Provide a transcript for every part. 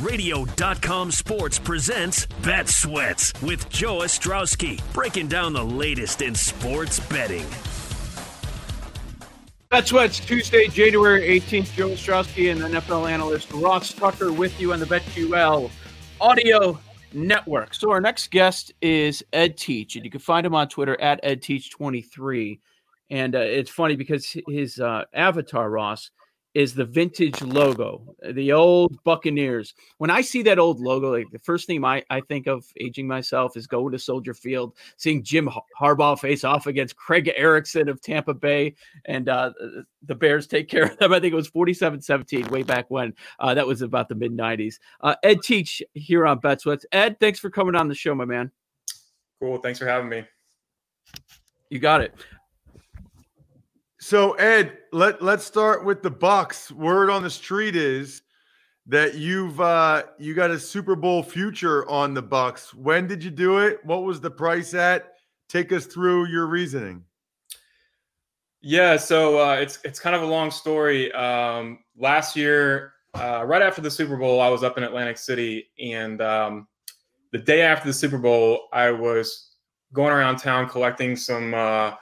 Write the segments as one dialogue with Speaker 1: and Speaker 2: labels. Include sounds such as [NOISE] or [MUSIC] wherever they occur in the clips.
Speaker 1: Radio.com Sports presents Bet Sweats with Joe Ostrowski, breaking down the latest in sports betting.
Speaker 2: Bet Sweats Tuesday, January 18th. Joe Ostrowski and NFL analyst Ross Tucker with you on the BetQL audio network. So our next guest is Ed Teach, and you can find him on Twitter at EdTeach23. And uh, it's funny because his uh, avatar, Ross, is the vintage logo, the old Buccaneers. When I see that old logo, like the first thing I, I think of aging myself is going to Soldier Field, seeing Jim Harbaugh face off against Craig Erickson of Tampa Bay, and uh, the Bears take care of them. I think it was 47 17 way back when. Uh, that was about the mid 90s. Uh, Ed Teach here on Bet Sweats. Ed, thanks for coming on the show, my man.
Speaker 3: Cool. Thanks for having me.
Speaker 2: You got it.
Speaker 4: So Ed, let let's start with the Bucks. Word on the street is that you've uh you got a Super Bowl future on the Bucks. When did you do it? What was the price at? Take us through your reasoning.
Speaker 3: Yeah, so uh, it's it's kind of a long story. Um, last year, uh, right after the Super Bowl, I was up in Atlantic City, and um, the day after the Super Bowl, I was going around town collecting some uh,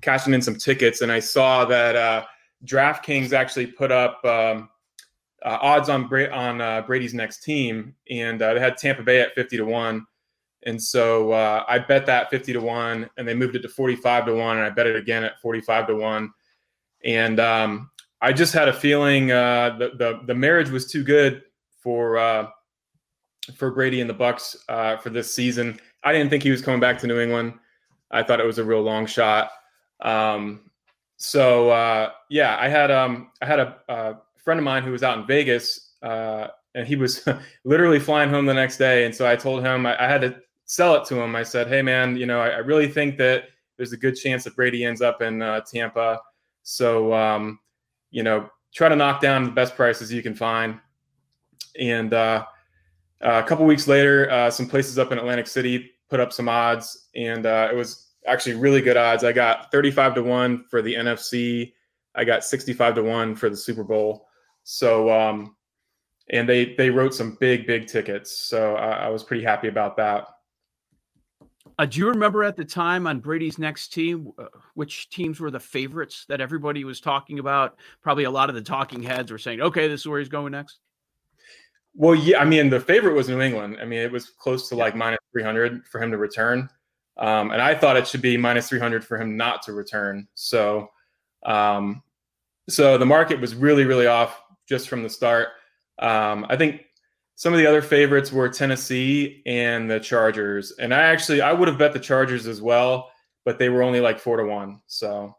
Speaker 3: cashing in some tickets, and I saw that uh, DraftKings actually put up um, uh, odds on Bra- on uh, Brady's next team, and uh, they had Tampa Bay at fifty to one. And so uh, I bet that 50 to 1, and they moved it to 45 to 1, and I bet it again at 45 to 1. And um, I just had a feeling uh, the, the, the marriage was too good for for Brady and the Bucks for this season. I didn't think he was coming back to New England. I thought it was a real long shot. Um, so uh, yeah, I had um, I had a, a, friend of mine who was out in Vegas, uh, and he was [LAUGHS] literally flying home the next day. And so I told him I, I had to sell it to him. I said, "Hey man, you know, I, I, really think that there's a good chance that Brady ends up in uh, Tampa. So um, you know, try to knock down the best prices you can find." And uh, a couple weeks later, uh, some places up in Atlantic City put up some odds, and uh, it was actually really good odds. I got 35 to 1 for the NFC. I got 65 to 1 for the Super Bowl. So um and they they wrote some big big tickets. So I, I was pretty happy about that.
Speaker 2: Uh, do you remember at the time on Brady's next team, uh, which teams were the favorites that everybody was talking about? Probably a lot of the talking heads were saying, "Okay, this is where he's going next."
Speaker 3: Well, yeah, I mean, the favorite was New England. I mean, it was close to like minus 300 for him to return. Um, and I thought it should be minus 300 for him not to return. So, um, so the market was really, really off just from the start. Um, I think some of the other favorites were Tennessee and the Chargers. And I actually, I would have bet the Chargers as well, but they were only like four to one. So,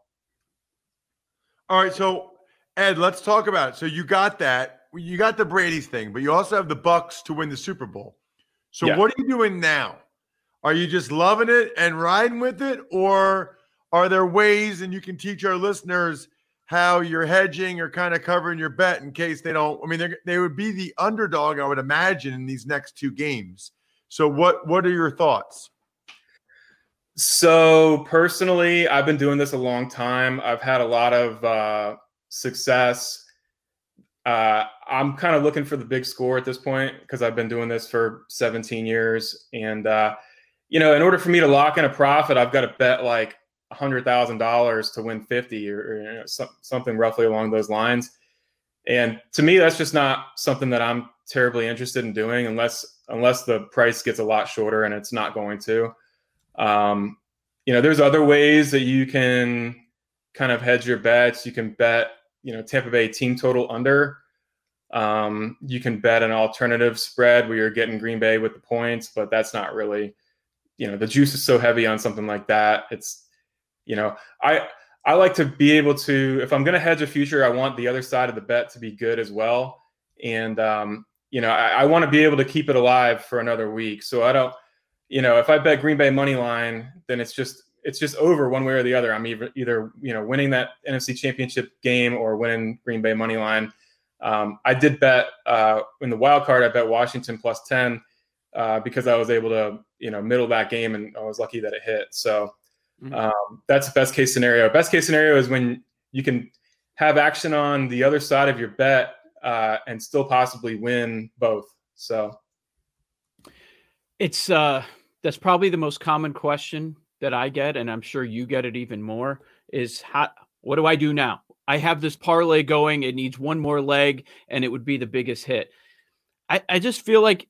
Speaker 4: all right. So, Ed, let's talk about it. So you got that. You got the Brady's thing, but you also have the Bucks to win the Super Bowl. So yeah. what are you doing now? Are you just loving it and riding with it? Or are there ways, and you can teach our listeners how you're hedging or kind of covering your bet in case they don't? I mean, they would be the underdog, I would imagine, in these next two games. So, what what are your thoughts?
Speaker 3: So, personally, I've been doing this a long time. I've had a lot of uh, success. Uh, I'm kind of looking for the big score at this point because I've been doing this for 17 years, and uh, you know, in order for me to lock in a profit, I've got to bet like hundred thousand dollars to win 50 or, or you know, so, something roughly along those lines. And to me, that's just not something that I'm terribly interested in doing unless, unless the price gets a lot shorter and it's not going to, um, you know, there's other ways that you can kind of hedge your bets. You can bet, you know, Tampa Bay team total under, um, you can bet an alternative spread where you're getting Green Bay with the points, but that's not really you know the juice is so heavy on something like that. It's you know i i like to be able to if i'm going to hedge a future i want the other side of the bet to be good as well. And um you know i, I want to be able to keep it alive for another week. So i don't you know if i bet green bay money line then it's just it's just over one way or the other. I'm either either you know winning that nfc championship game or winning green bay money line. Um, i did bet uh, in the wild card i bet washington plus 10 uh, because I was able to, you know, middle that game and I was lucky that it hit. So mm-hmm. um, that's the best case scenario. Best case scenario is when you can have action on the other side of your bet uh, and still possibly win both. So
Speaker 2: it's uh that's probably the most common question that I get, and I'm sure you get it even more, is how what do I do now? I have this parlay going, it needs one more leg, and it would be the biggest hit. I, I just feel like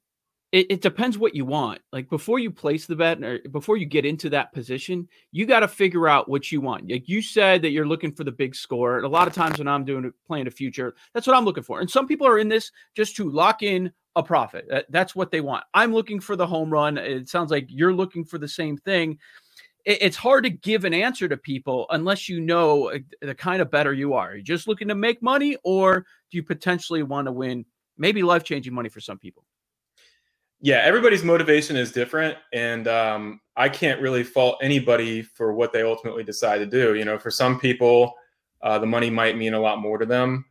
Speaker 2: it, it, depends what you want. Like before you place the bet or before you get into that position, you got to figure out what you want. Like you said that you're looking for the big score. And a lot of times when I'm doing playing a future, that's what I'm looking for. And some people are in this just to lock in a profit. That, that's what they want. I'm looking for the home run. It sounds like you're looking for the same thing. It, it's hard to give an answer to people unless you know uh, the kind of better you are. Are you just looking to make money or do you potentially want to win maybe life changing money for some people?
Speaker 3: Yeah, everybody's motivation is different, and um, I can't really fault anybody for what they ultimately decide to do. You know, for some people, uh, the money might mean a lot more to them.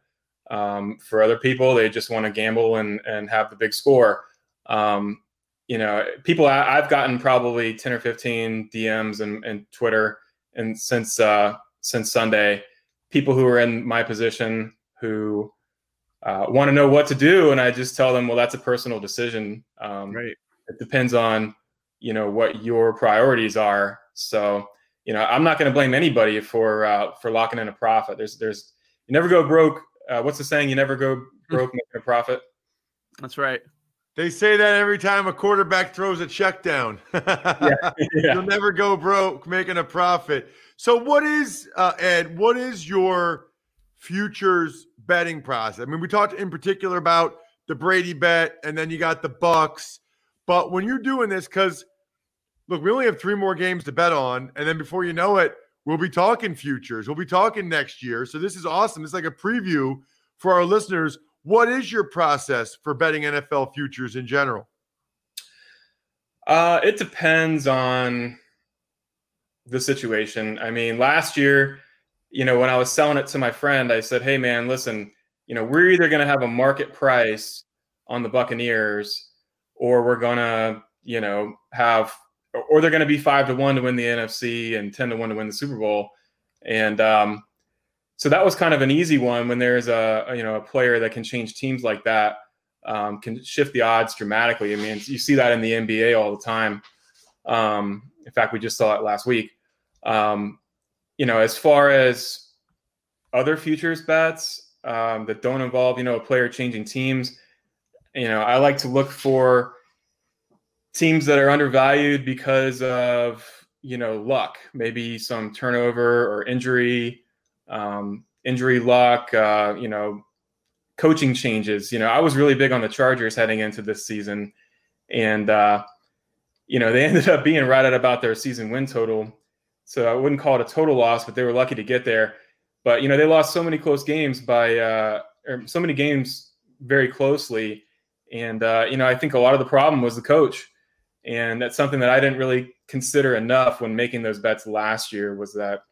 Speaker 3: Um, for other people, they just want to gamble and and have the big score. Um, you know, people I, have gotten probably ten or fifteen DMs and, and Twitter, and since uh, since Sunday, people who are in my position who uh, want to know what to do, and I just tell them, well, that's a personal decision. Um, right. It depends on you know what your priorities are. So you know, I'm not going to blame anybody for uh, for locking in a profit. There's there's you never go broke. Uh, what's the saying? You never go [LAUGHS] broke making a profit.
Speaker 2: That's right.
Speaker 4: They say that every time a quarterback throws a check down. [LAUGHS] yeah, yeah. You'll never go broke making a profit. So, what is uh, Ed? What is your futures betting process. I mean, we talked in particular about the Brady bet, and then you got the Bucks. But when you're doing this, because look, we only have three more games to bet on, and then before you know it, we'll be talking futures. We'll be talking next year. So this is awesome. It's like a preview for our listeners. What is your process for betting NFL futures in general?
Speaker 3: Uh, it depends on the situation. I mean, last year you know, when I was selling it to my friend, I said, "Hey, man, listen, you know, we're either going to have a market price on the Buccaneers, or we're going to, you know, have, or they're going to be five to one to win the NFC and ten to one to win the Super Bowl." And um, so that was kind of an easy one when there's a, a you know a player that can change teams like that, um, can shift the odds dramatically. I mean, you see that in the NBA all the time. Um, in fact, we just saw it last week. Um, you know, as far as other futures bets um, that don't involve, you know, a player changing teams, you know, I like to look for teams that are undervalued because of, you know, luck, maybe some turnover or injury, um, injury luck, uh, you know, coaching changes. You know, I was really big on the Chargers heading into this season, and uh, you know, they [LAUGHS] ended up being right at about their season win total so I wouldn't call it a total loss, but they were lucky to get there. But you know, they lost so many close games by uh, or so many games very closely, and uh, you know, I think a lot of the problem was the coach, and that's something that I didn't really consider enough when making those bets last year was that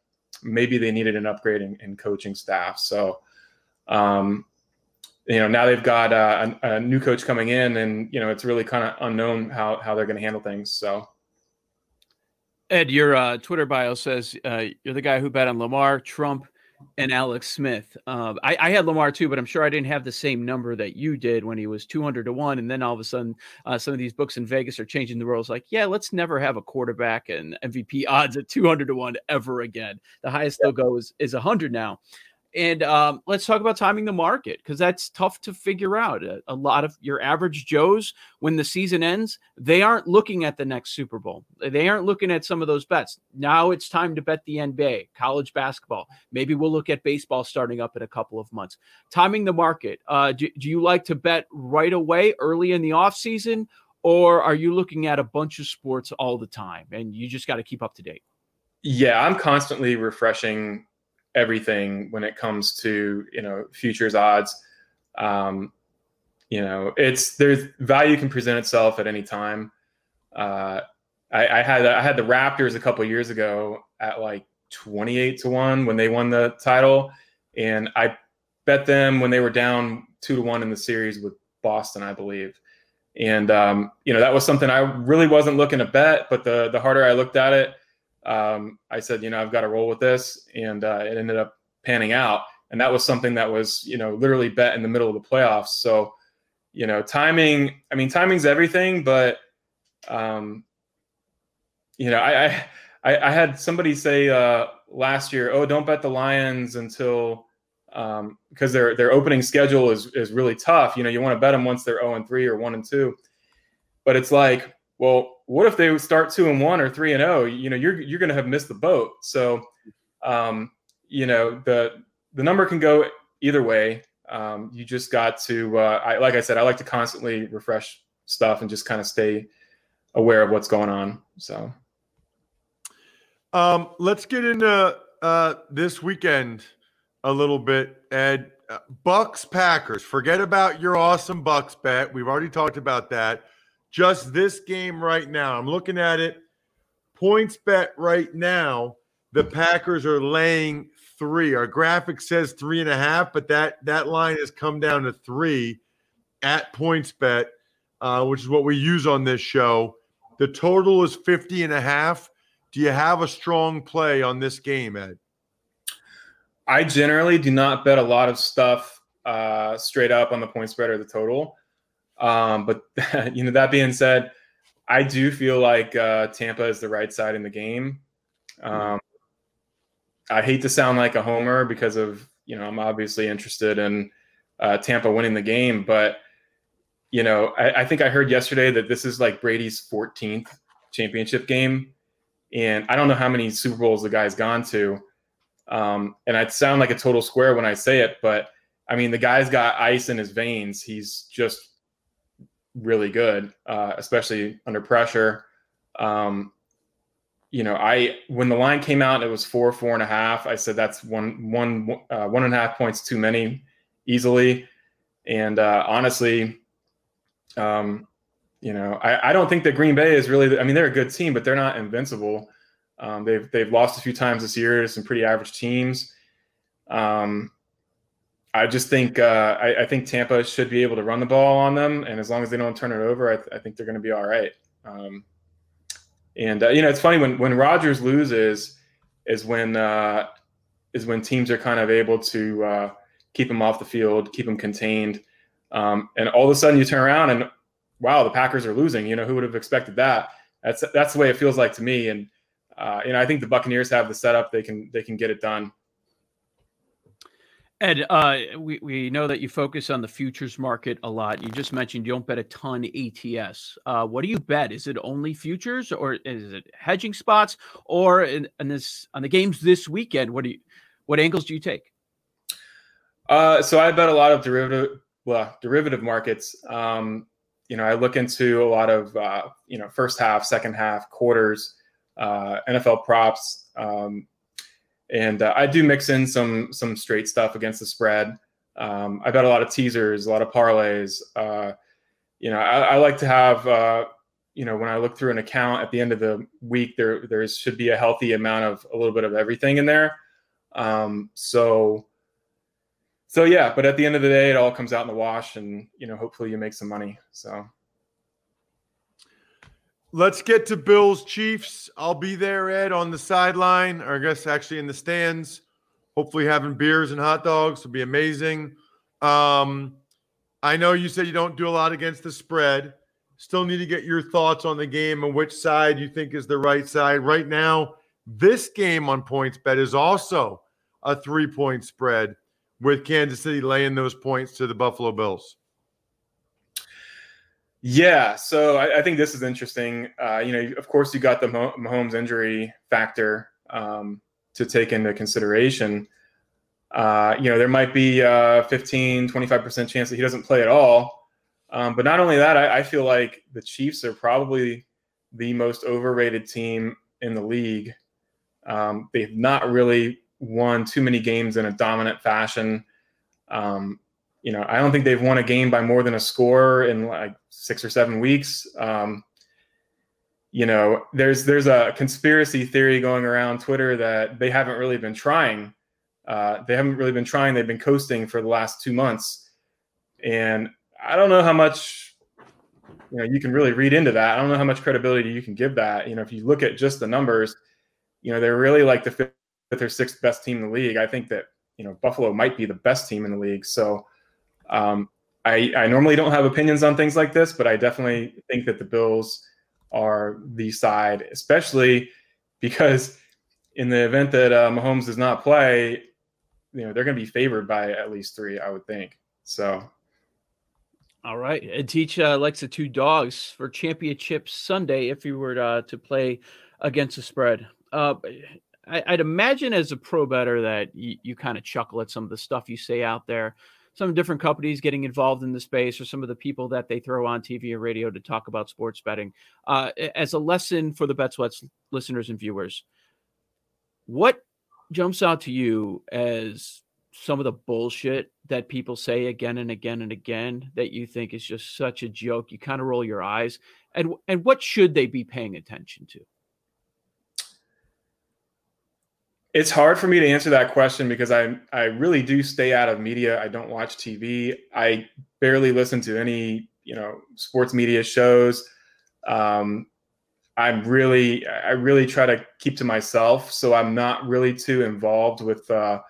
Speaker 3: maybe they needed an upgrade in, in coaching staff. So, um, you know, now they've got uh, a, a, new coach coming in, and you know, it's really kind of unknown how how they're going to handle things. So.
Speaker 2: Ed, your uh, Twitter bio says uh, you're the guy who bet on Lamar, Trump, and Alex Smith. Uh, I, I, had Lamar too, but I'm sure I didn't have the same number that you did when he was 200 to one. And then all of a sudden, uh, some of these books in Vegas are changing the rules. Like, yeah, let's never have a quarterback and MVP odds at 200 to one ever again. The highest they'll go is, is 100 now. And um, let's talk about timing the market because that's tough to figure out. A, a, lot of your average Joes, when the season ends, they aren't looking at the next Super Bowl. They aren't looking at some of those bets. Now it's time to bet the NBA, college basketball. Maybe we'll look at baseball starting up in a couple of months. Timing the market. Uh, do, do you like to bet right away, early in the off season, or are you looking at a bunch of sports all the time and you just got to keep up to date?
Speaker 3: Yeah, I'm constantly refreshing everything when it comes to you know futures odds. Um, you know, it's there's value can present itself at any time. Uh, I, I, had I had the Raptors a couple years ago at like 28 to one when they won the title, and I bet them when they were down two to one in the series with Boston, I believe. And um, you know that was something I really wasn't looking to bet, but the the harder I looked at it, um, I said, you know, I've got to roll with this, and uh, it ended up panning out. And that was something that was, you know, literally bet in the middle of the playoffs. So, you know, timing. I mean, timing's everything, but um, you know, I, I I had somebody say uh, last year, oh, don't bet the Lions until um, because their their opening schedule is is really tough. You know, you want to bet them once they're zero oh and three or one and two, but it's like, well, what if they start two and one or three and zero? Oh? You know, you're you're going to have missed the boat. So, um, you know, the the number can go either way. Um, you just got to, uh, I, like I said, I like to constantly refresh stuff and just kind of stay aware of what's going on. So,
Speaker 4: um, let's get into uh, this weekend a little bit, Ed. Uh, Bucks Packers. Forget about your awesome Bucks bet. We've already talked about that. Just this game right now. I'm looking at it. PointsBet right now. The Packers are laying three. Our graphic says three and a half, but that that line has come down to three at PointsBet, uh, which is what we use on this show. The total is 50 and a half. Do you have a strong play on this game, Ed?
Speaker 3: I generally do not bet a lot of stuff uh, straight up on the point spread or the total. Um, but [LAUGHS] you know, that being said, I do feel like uh, Tampa is the right side in the game. Um, I hate to sound like a homer because of you know I'm obviously interested in uh, Tampa winning the game, but you know I, I, think I heard yesterday that this is like Brady's 14th championship game, and I don't know how many Super Bowls the guy's gone to. Um, and I'd sound like a total square when I say it, but I mean the guy's got ice in his veins. He's just really good, uh, especially under pressure. Um, you know, I when the line came out, it was four, four and a half. I said that's one, one, uh, one and a half points too many, easily. And uh, honestly, um, you know, I, I don't think that Green Bay is really. I mean, they're a good team, but they're not invincible. Um, they've they've lost a few times this year to some pretty average teams. Um, I just think uh, I, I, think Tampa should be able to run the ball on them, and as long as they don't turn it over, I, th- I think they're going to be all right. Um, and uh, you know, it's funny when when Rodgers loses is when uh, is when teams are kind of able to uh, keep him off the field, keep him contained, um, and all of a sudden you turn around and wow, the Packers are losing. You know, who would have expected that? That's that's the way it feels like to me, and uh, you know, I think the Buccaneers have the setup; they can they can get it done.
Speaker 2: Ed, uh, we, we know that you focus on the futures market a lot. You just mentioned you don't bet a ton ATS. Uh, what do you bet? Is it only futures, or is it hedging spots, or in, in this on the games this weekend? What do you what angles do you take?
Speaker 3: Uh, so I bet a lot of derivative well derivative markets. Um, you know, I look into a lot of uh, you know first half, second half, quarters, uh, NFL props. Um, and uh, I do mix in some some straight stuff against the spread. Um, I bet a lot of teasers, a lot of parlays. Uh, you know, I, I, like to have uh, you know when I look through an account at the end of the week, there there should be a healthy amount of a little bit of everything in there. Um, so so yeah, but at the end of the day, it all comes out in the wash, and you know, hopefully you make some money. So.
Speaker 4: Let's get to Bills Chiefs. I'll be there, Ed, on the sideline, or I guess actually in the stands. Hopefully, having beers and hot dogs will be amazing. Um, I know you said you don't do a lot against the spread. Still need to get your thoughts on the game and which side you think is the right side. Right now, this game on PointsBet is also a three point spread with Kansas City laying those points to the Buffalo Bills.
Speaker 3: Yeah, so I, I, think this is interesting. Uh, you know, of course, you got the Mahomes injury factor um, to take into consideration. Uh, you know, there might be a 15, 25% chance that he doesn't play at all. Um, but not only that, I, I, feel like the Chiefs are probably the most overrated team in the league. Um, they've not really won too many games in a dominant fashion. Um, you know, I don't think they've won a game by more than a score in like six or seven weeks. Um, you know, there's there's a conspiracy theory going around Twitter that they haven't really been trying. Uh, they haven't really been trying. They've been coasting for the last two months, and I don't know how much you know you can really read into that. I don't know how much credibility you can give that. You know, if you look at just the numbers, you know, they're really like the fifth or sixth best team in the league. I think that you know Buffalo might be the best team in the league. So um, I, I normally don't have opinions on things like this, but I definitely think that the Bills are the side, especially because in the event that uh, Mahomes does not play, you know they're going to be favored by at least three, I would think. So,
Speaker 2: all right, Ed Teach uh, likes the two dogs for championship Sunday if you were to, uh, to play against the spread. Uh, I, would imagine as a pro better that you, you kind of chuckle at some of the stuff you say out there. Some different companies getting involved in the space, or some of the people that they throw on TV or radio to talk about sports betting. Uh, as a lesson for the Bet Sweats listeners and viewers, what jumps out to you as some of the bullshit that people say again and again and again that you think is just such a joke? You kind of roll your eyes, and and what should they be paying attention to?
Speaker 3: It's hard for me to answer that question because I I really do stay out of media. I don't watch TV. I barely listen to any you know sports media shows. Um, I'm really I really try to keep to myself, so I'm not really too involved with uh,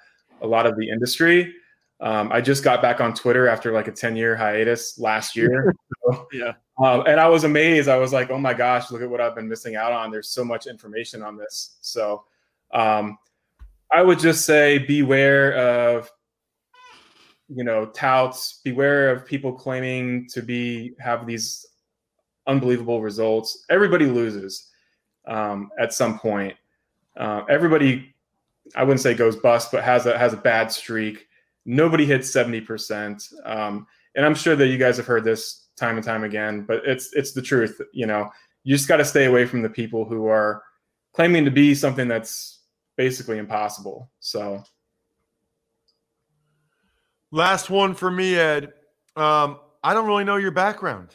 Speaker 3: a lot of the industry. Um, I just got back on Twitter after like a 10 year hiatus last year. [LAUGHS]
Speaker 2: So, yeah.
Speaker 3: Um, and I was amazed. I was like, oh my gosh, look at what I've been missing out on. There's so much information on this. So um, I would just say beware of you know touts. Beware of people claiming to be have these unbelievable results. Everybody loses um, at some point. Uh, everybody i wouldn't say goes bust but has a has a bad streak. Nobody hits 70% um, and i'm sure that you guys have heard this time and time again but it's it's the truth you know. You just got to stay away from the people who are claiming to be something that's basically impossible. So,
Speaker 4: last one for me, Ed. Um, I don't really know your background.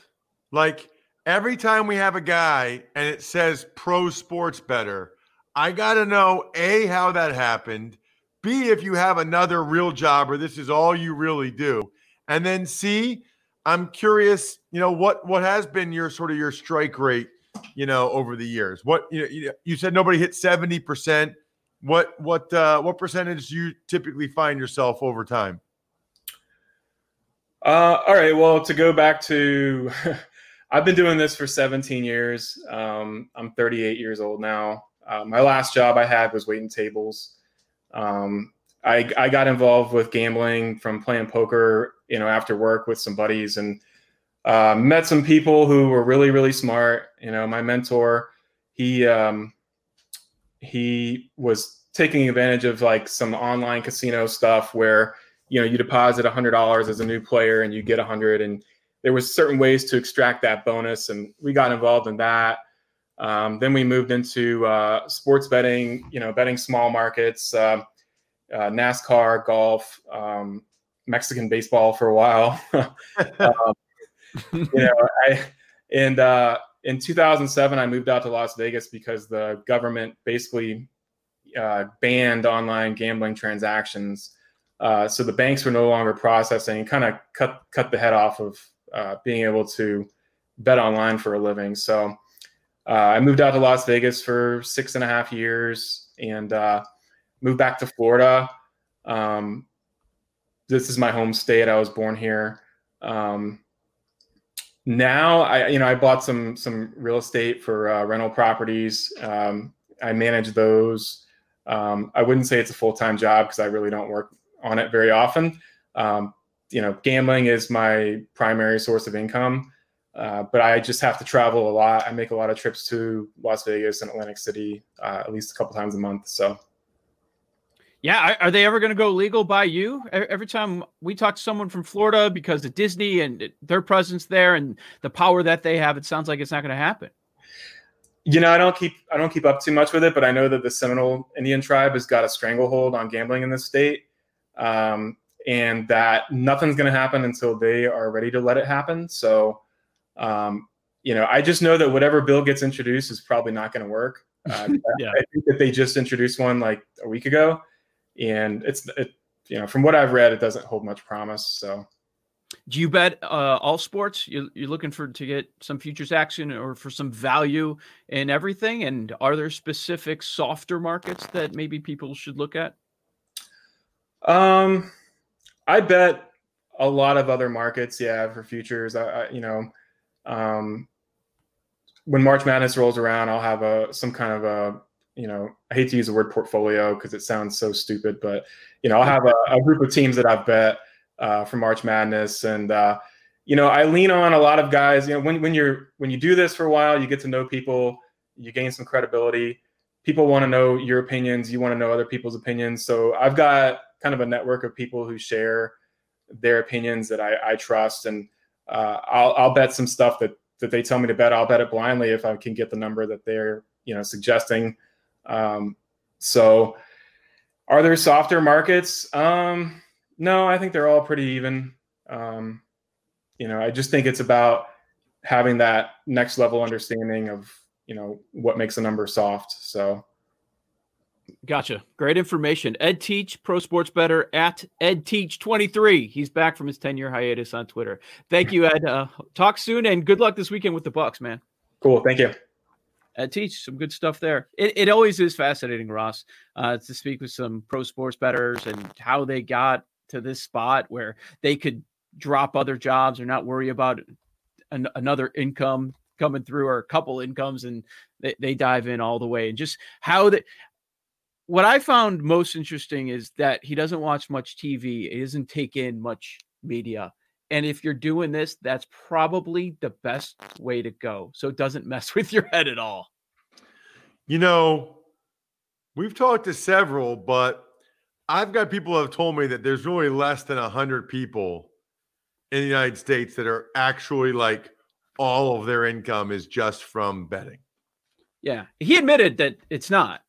Speaker 4: Like every time we have a guy and it says pro sports better, I got to know A, how that happened, B, if you have another real job or this is all you really do. And then C, I'm curious, you know, what what has been your sort of your strike rate, you know, over the years? What you know, you said nobody hit 70%. What what uh, what percentage do you typically find yourself over time?
Speaker 3: Uh, all right. Well, to go back to, [LAUGHS] I've been doing this for 17 years. Um, I'm 38 years old now. Uh, my last job I had was waiting tables. Um, I, I got involved with gambling from playing poker, you know, after work with some buddies and uh, met some people who were really, really smart. You know, my mentor, he, um, he was taking advantage of like some online casino stuff where you know you deposit $100 as a new player and you get 100 and there was certain ways to extract that bonus and we got involved in that. Um, then we moved into uh, sports betting you know betting small markets uh, uh, nascar golf um, mexican baseball for a while. [LAUGHS] Um, [LAUGHS] you know i and uh, in 2007, I moved out to Las Vegas because the government basically uh, banned online gambling transactions. Uh, so the banks were no longer processing, and kind of cut cut the head off of uh, being able to bet online for a living. So uh, I moved out to Las Vegas for six and a half years and uh, moved back to Florida. Um, this is my home state. I was born here. Um, now i you know i bought some some real estate for uh, rental properties. Um, i manage those. Um, i wouldn't say it's a full-time job because i really don't work on it very often. Um, you know gambling is my primary source of income uh, but i just have to travel a lot. I make a lot of trips to las vegas and atlantic city uh, at least a couple times a month so
Speaker 2: yeah, are they ever going to go legal by you? Every time we talk to someone from Florida because of Disney and their presence there and the power that they have, it sounds like it's not going to happen.
Speaker 3: You know, I don't keep I don't keep up too much with it, but I know that the Seminole Indian tribe has got a stranglehold on gambling in this state, um, and that nothing's going to happen until they are ready to let it happen. So, um, you know, I just know that whatever bill gets introduced is probably not going to work. Uh, [LAUGHS] yeah. I think that they just introduced one like a week ago and it's it, you know from what I've read, it doesn't hold much promise. So,
Speaker 2: do you bet uh, all sports? You, you're looking for to get some futures action or for some value in everything? And are there specific softer markets that maybe people should look at?
Speaker 3: Um, I bet a lot of other markets, yeah, for futures. I, I you know, um, when March Madness rolls around, I'll have a some kind of a you know, I hate to use the word portfolio because it sounds so stupid, but you know, I'll have a, a group of teams that I've bet uh, for March Madness, and uh, you know, I lean on a lot of guys. You know, when when you're when you do this for a while, you get to know people, you gain some credibility. People want to know your opinions. You want to know other people's opinions. So I've got kind of a network of people who share their opinions that I, I trust, and uh, I'll I'll bet some stuff that that they tell me to bet. I'll bet it blindly if I can get the number that they're you know suggesting. Um, so, are there softer markets? Um, no, I think they're all pretty even. Um, you know, I just think it's about having that next level understanding of you know what makes a number soft. So.
Speaker 2: Gotcha. Great information. Ed Teach, Pro Sports Better at Ed Teach 23. He's back from his 10 year hiatus on Twitter. Thank you, Ed. Uh, talk soon and good luck this weekend with the Bucks, man.
Speaker 3: Cool. Thank you.
Speaker 2: Ed Teach some good stuff there. It, it always is fascinating, Ross, uh, to speak with some pro sports betters and how they got to this spot where they could drop other jobs or not worry about an, another income coming through or a couple incomes and they, they dive in all the way and just how that what I found most interesting is that he doesn't watch much TV. He doesn't take in much media. And if you're doing this, that's probably the best way to go. So it doesn't mess [LAUGHS] with your head at all.
Speaker 4: You know, we've talked to several, but I've got people have told me that there's really less than 100 people in the United States that are actually like all of their income is just from betting.
Speaker 2: Yeah. He admitted that it's not.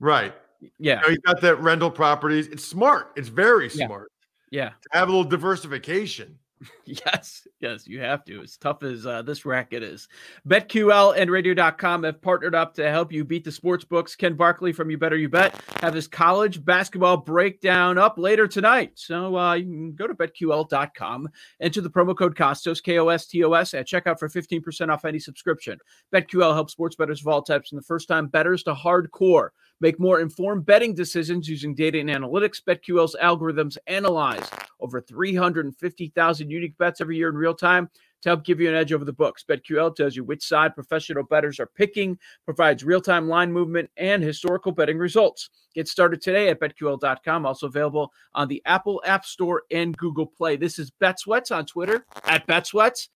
Speaker 4: Right.
Speaker 2: Yeah.
Speaker 4: You know, he's got that rental properties. It's smart. It's very smart.
Speaker 2: Yeah.
Speaker 4: To have a little diversification. [LAUGHS]
Speaker 2: Yes, yes, you have to. As tough as uh, this racket is. BetQL and radio.com have partnered up to help you beat the sports books. Ken Barkley from You Better You Bet have his college basketball breakdown up later tonight. So uh, you can go to betql.com, enter the promo code Kostos, K O S T O S, at checkout for 15% off any subscription. BetQL helps sports bettors of all types from the first time bettors to hardcore. Make more informed betting decisions using data and analytics. BetQL's algorithms analyze over 350,000 unique bets every year in real time to help give you an edge over the books. BetQL tells you which side professional bettors are picking, provides real time line movement and historical betting results. Get started today at betql.com, also available on the Apple App Store and Google Play. This is BetSweats on Twitter at BetSweats